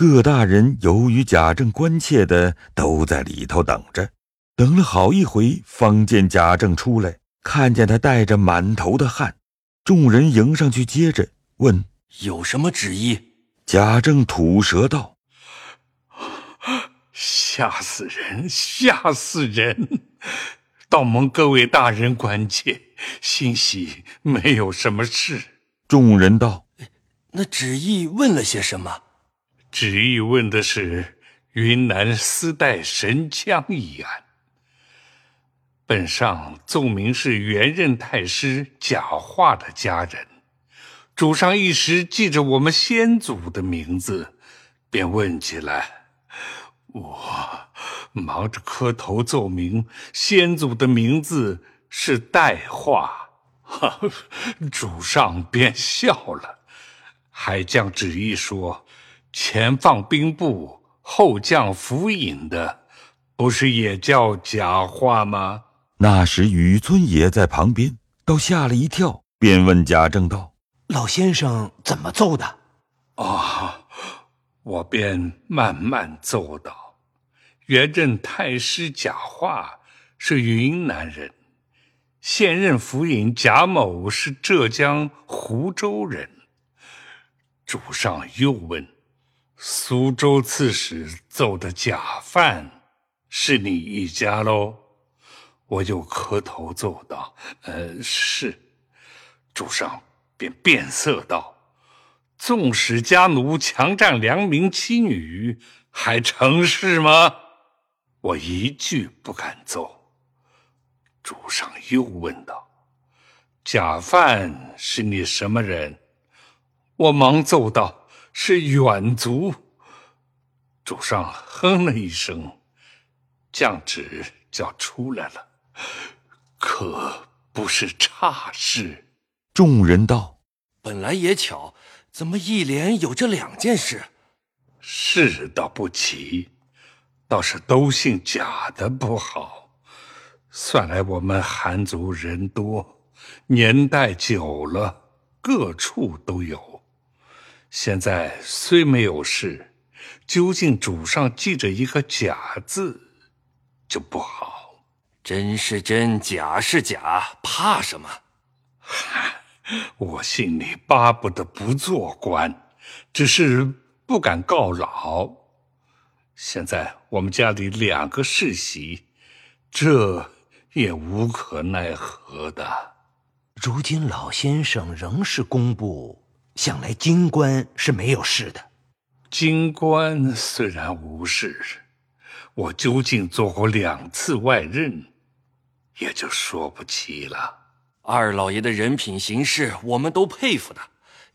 各大人由于贾政关切的，都在里头等着。等了好一回，方见贾政出来，看见他带着满头的汗，众人迎上去接着问有什么旨意。贾政吐舌道：“吓死人，吓死人！倒蒙各位大人关切，欣喜没有什么事。”众人道：“那旨意问了些什么？”旨意问的是云南丝带神枪一案。本上奏明是原任太师贾化的家人，主上一时记着我们先祖的名字，便问起来。我忙着磕头奏明先祖的名字是代化，哈，主上便笑了，还将旨意说。前放兵部，后降府尹的，不是也叫假话吗？那时雨村也在旁边，倒吓了一跳，便问贾政道：“老先生怎么奏的？”啊，我便慢慢奏道：原任太师贾化是云南人，现任府尹贾某是浙江湖州人。主上又问。苏州刺史奏的假犯，是你一家喽？我就磕头奏道：“呃，是。”主上便变色道：“纵使家奴强占良民妻女，还成事吗？”我一句不敢奏。主上又问道：“假犯是你什么人？”我忙奏道。是远足。主上哼了一声，降旨叫出来了，可不是差事。众人道：“本来也巧，怎么一连有这两件事？事倒不奇，倒是都姓贾的不好。算来我们韩族人多，年代久了，各处都有。”现在虽没有事，究竟主上记着一个假字，就不好。真是真，假是假，怕什么？嗨，我心里巴不得不做官，只是不敢告老。现在我们家里两个世袭，这也无可奈何的。如今老先生仍是工部。想来京官是没有事的。京官虽然无事，我究竟做过两次外任，也就说不齐了。二老爷的人品行事，我们都佩服的。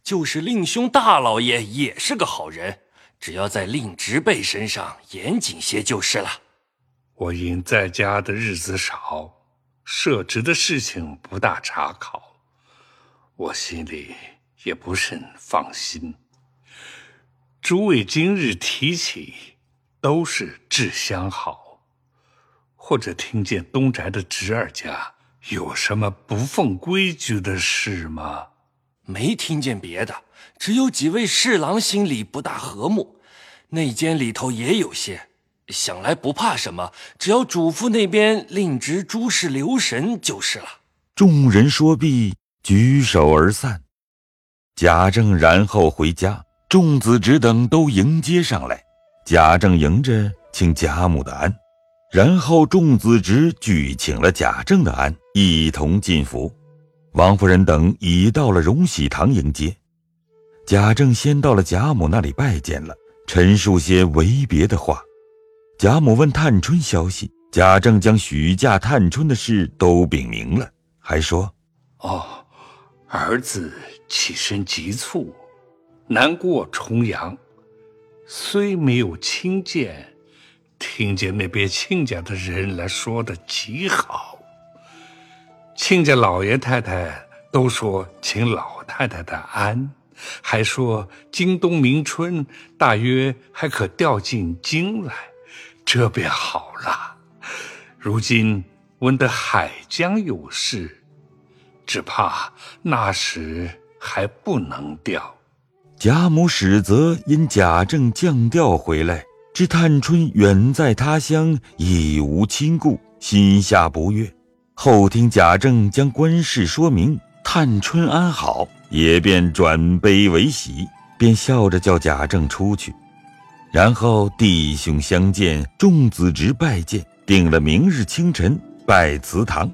就是令兄大老爷也是个好人，只要在令侄辈身上严谨些就是了。我因在家的日子少，设职的事情不大查考，我心里。也不甚放心。诸位今日提起，都是志相好，或者听见东宅的侄儿家有什么不奉规矩的事吗？没听见别的，只有几位侍郎心里不大和睦。内监里头也有些，想来不怕什么，只要主父那边令侄诸事留神就是了。众人说毕，举手而散。贾政然后回家，众子侄等都迎接上来。贾政迎着请贾母的安，然后众子侄俱请了贾政的安，一同进府。王夫人等已到了荣禧堂迎接。贾政先到了贾母那里拜见了，陈述些为别的话。贾母问探春消息，贾政将许嫁探春的事都禀明了，还说：“哦，儿子。”起身急促，难过重阳，虽没有亲见，听见那边亲家的人来说的极好。亲家老爷太太都说请老太太的安，还说今冬明春大约还可调进京来，这便好了。如今闻得海江有事，只怕那时。还不能调。贾母始则因贾政降调回来，知探春远在他乡，已无亲故，心下不悦。后听贾政将官事说明，探春安好，也便转悲为喜，便笑着叫贾政出去。然后弟兄相见，众子侄拜见，定了明日清晨拜祠堂。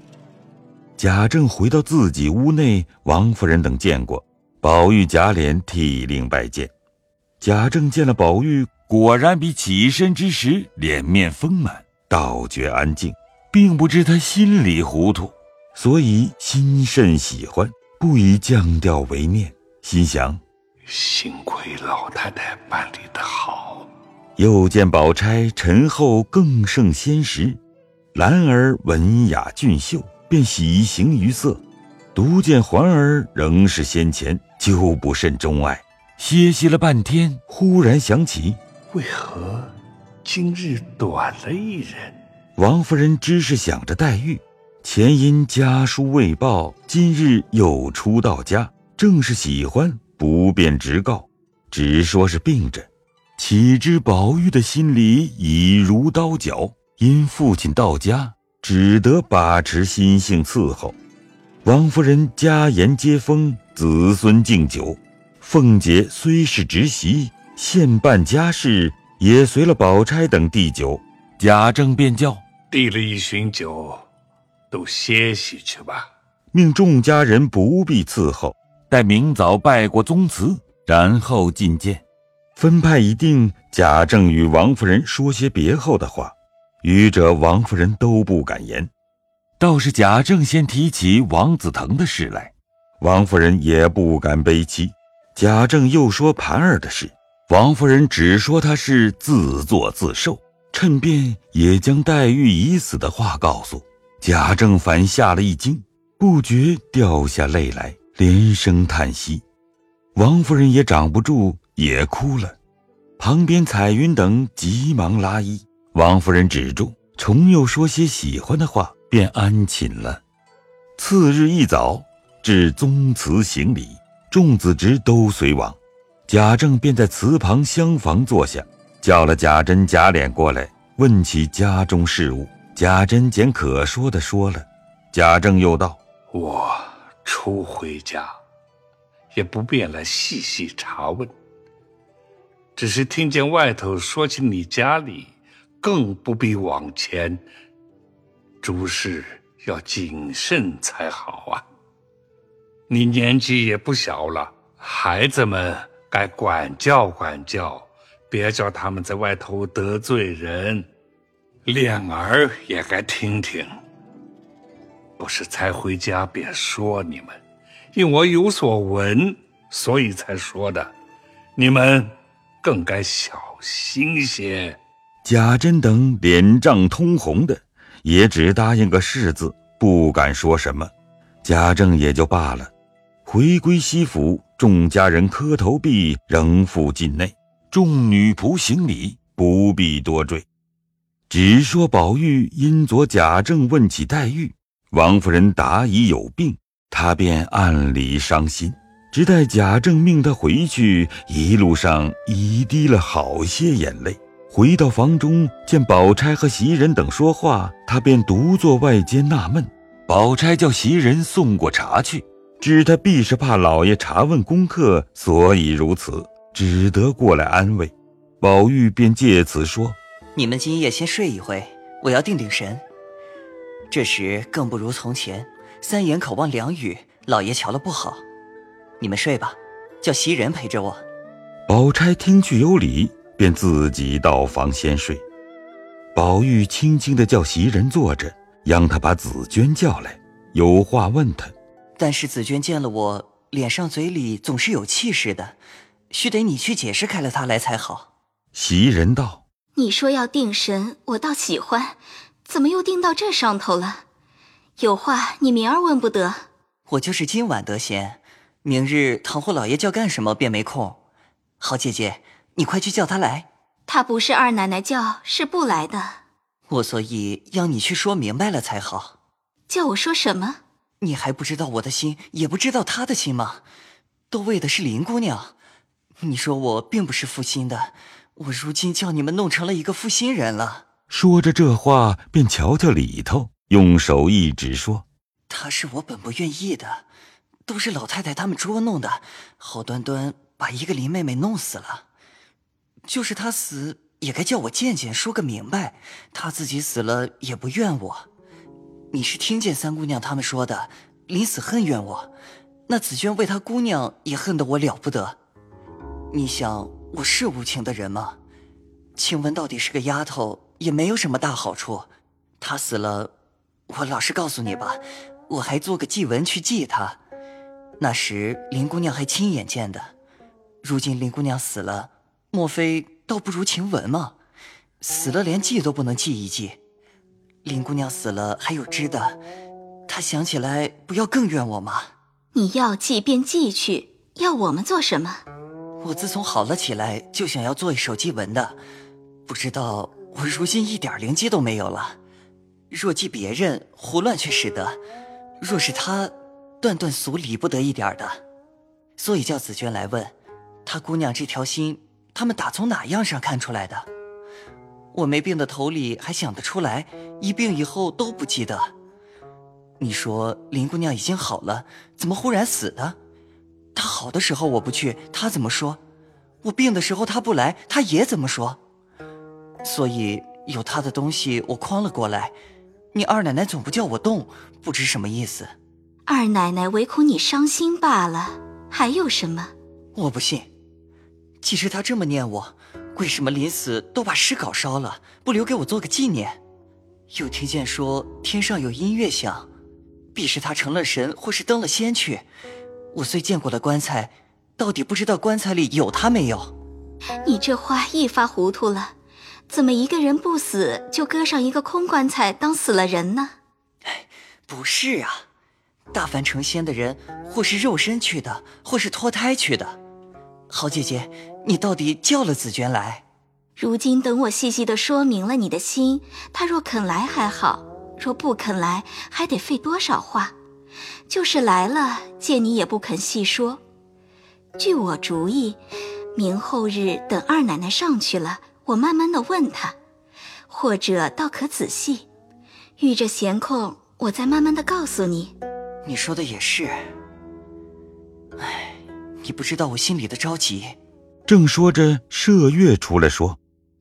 贾政回到自己屋内，王夫人等见过。宝玉、贾琏涕零拜见，贾政见了宝玉，果然比起身之时脸面丰满，倒觉安静，并不知他心里糊涂，所以心甚喜欢，不以降调为念，心想：幸亏老太太办理的好。又见宝钗陈后更胜先时，兰儿文雅俊秀，便喜形于色。独见环儿仍是先前，就不甚钟爱。歇息了半天，忽然想起，为何今日短了一人？王夫人只是想着黛玉，前因家书未报，今日又出到家，正是喜欢，不便直告，只说是病着。岂知宝玉的心里已如刀绞，因父亲到家，只得把持心性伺候。王夫人家言接风，子孙敬酒。凤姐虽是侄媳，现办家事，也随了宝钗等递酒。贾政便叫递了一巡酒，都歇息去吧，命众家人不必伺候，待明早拜过宗祠，然后觐见。分派已定，贾政与王夫人说些别后的话，余者王夫人都不敢言。倒是贾政先提起王子腾的事来，王夫人也不敢悲戚。贾政又说盘儿的事，王夫人只说他是自作自受，趁便也将黛玉已死的话告诉贾政，反吓了一惊，不觉掉下泪来，连声叹息。王夫人也长不住，也哭了。旁边彩云等急忙拉衣，王夫人止住，重又说些喜欢的话。便安寝了。次日一早，至宗祠行礼，众子侄都随往。贾政便在祠旁厢房坐下，叫了贾珍、贾琏过来，问起家中事务。贾珍简可说的说了。贾政又道：“我初回家，也不便来细细查问，只是听见外头说起你家里，更不必往前。”诸事要谨慎才好啊！你年纪也不小了，孩子们该管教管教，别叫他们在外头得罪人。练儿也该听听，不是才回家便说你们，因我有所闻，所以才说的。你们更该小心些。贾珍等脸涨通红的。也只答应个是字，不敢说什么。贾政也就罢了。回归西府，众家人磕头毕，仍复进内。众女仆行礼，不必多赘。只说宝玉因昨贾政问起黛玉，王夫人答已有病，他便暗里伤心。只待贾政命他回去，一路上已滴了好些眼泪。回到房中，见宝钗和袭人等说话，他便独坐外间纳闷。宝钗叫袭人送过茶去，知他必是怕老爷查问功课，所以如此，只得过来安慰。宝玉便借此说：“你们今夜先睡一回，我要定定神。这时更不如从前，三言口望两语，老爷瞧了不好。你们睡吧，叫袭人陪着我。”宝钗听去有理。便自己到房先睡，宝玉轻轻的叫袭人坐着，央他把紫娟叫来，有话问他。但是紫娟见了我，脸上嘴里总是有气似的，须得你去解释开了她来才好。袭人道：“你说要定神，我倒喜欢，怎么又定到这上头了？有话你明儿问不得。我就是今晚得闲，明日倘或老爷叫干什么，便没空。好姐姐。”你快去叫他来。他不是二奶奶叫，是不来的。我所以要你去说明白了才好。叫我说什么？你还不知道我的心，也不知道他的心吗？都为的是林姑娘。你说我并不是负心的，我如今叫你们弄成了一个负心人了。说着这话，便瞧瞧里头，用手一指说：“他是我本不愿意的，都是老太太他们捉弄的，好端端把一个林妹妹弄死了。就是他死，也该叫我见见，说个明白。他自己死了也不怨我。你是听见三姑娘他们说的，临死恨怨我。那紫娟为她姑娘也恨得我了不得。”你想我是无情的人吗？晴雯到底是个丫头，也没有什么大好处。她死了，我老实告诉你吧，我还做个祭文去祭她。那时林姑娘还亲眼见的。如今林姑娘死了，莫非倒不如晴雯吗？死了连记都不能记一记。林姑娘死了还有知的，她想起来不要更怨我吗？你要记便记去，要我们做什么？我自从好了起来，就想要做一手祭文的，不知道我如今一点灵机都没有了。若记别人，胡乱却使得；若是他，断断俗理不得一点的。所以叫紫娟来问，她姑娘这条心，他们打从哪样上看出来的？我没病的头里还想得出来，一病以后都不记得。你说林姑娘已经好了，怎么忽然死的？她好的时候我不去，她怎么说？我病的时候她不来，她也怎么说？所以有她的东西我诓了过来。你二奶奶总不叫我动，不知什么意思。二奶奶唯恐你伤心罢了，还有什么？我不信。既是他这么念我，为什么临死都把诗稿烧了，不留给我做个纪念？又听见说天上有音乐响，必是他成了神，或是登了仙去。我虽见过了棺材，到底不知道棺材里有他没有。你这话一发糊涂了，怎么一个人不死就搁上一个空棺材当死了人呢？哎，不是啊，大凡成仙的人，或是肉身去的，或是脱胎去的。好姐姐，你到底叫了紫娟来？如今等我细细的说明了你的心，她若肯来还好，若不肯来，还得费多少话。就是来了，见你也不肯细说。据我主意，明后日等二奶奶上去了，我慢慢的问她，或者倒可仔细。遇着闲空，我再慢慢的告诉你。你说的也是。唉，你不知道我心里的着急。正说着，麝月出来说：“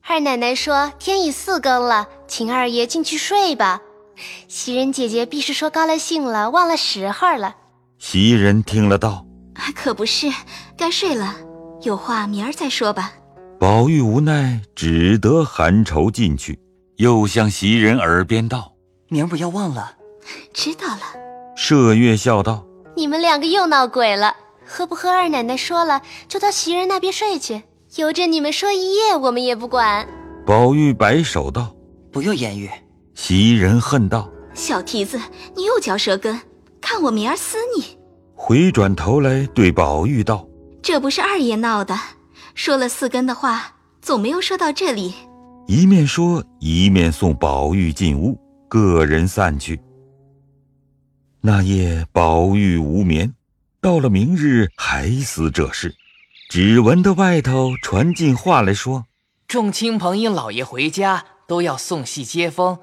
二奶奶说天已四更了，请二爷进去睡吧。”袭人姐姐必是说高了兴了，忘了时候了。袭人听了道：“可不是，该睡了，有话明儿再说吧。”宝玉无奈，只得含愁进去，又向袭人耳边道：“明儿不要忘了。”知道了。麝月笑道：“你们两个又闹鬼了，和不喝二奶奶说了，就到袭人那边睡去，由着你们说一夜，我们也不管。”宝玉摆手道：“不用言语。”袭人恨道：“小蹄子，你又嚼舌根，看我明儿撕你！”回转头来对宝玉道：“这不是二爷闹的，说了四根的话，总没有说到这里。”一面说，一面送宝玉进屋，各人散去。那夜宝玉无眠，到了明日还思这事，只闻得外头传进话来说：“众亲朋因老爷回家，都要送戏接风。”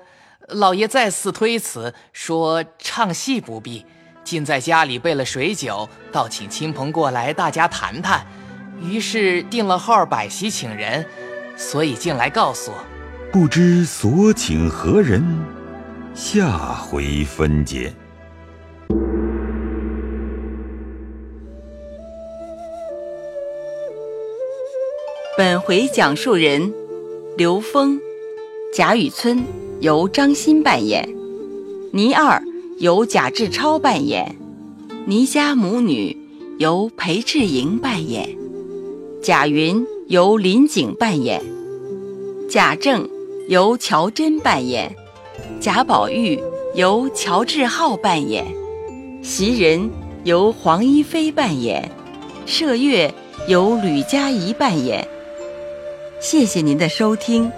老爷再次推辞，说唱戏不必，尽在家里备了水酒，倒请亲朋过来，大家谈谈。于是定了号摆席请人，所以进来告诉我，不知所请何人，下回分解。回讲述人：刘峰、贾雨村。由张欣扮演，倪二由贾志超扮演，倪家母女由裴志莹扮演，贾云由林景扮演，贾政由乔真扮演，贾宝玉由乔志浩扮演，袭人由黄一飞扮演，麝月由吕佳怡扮演。谢谢您的收听。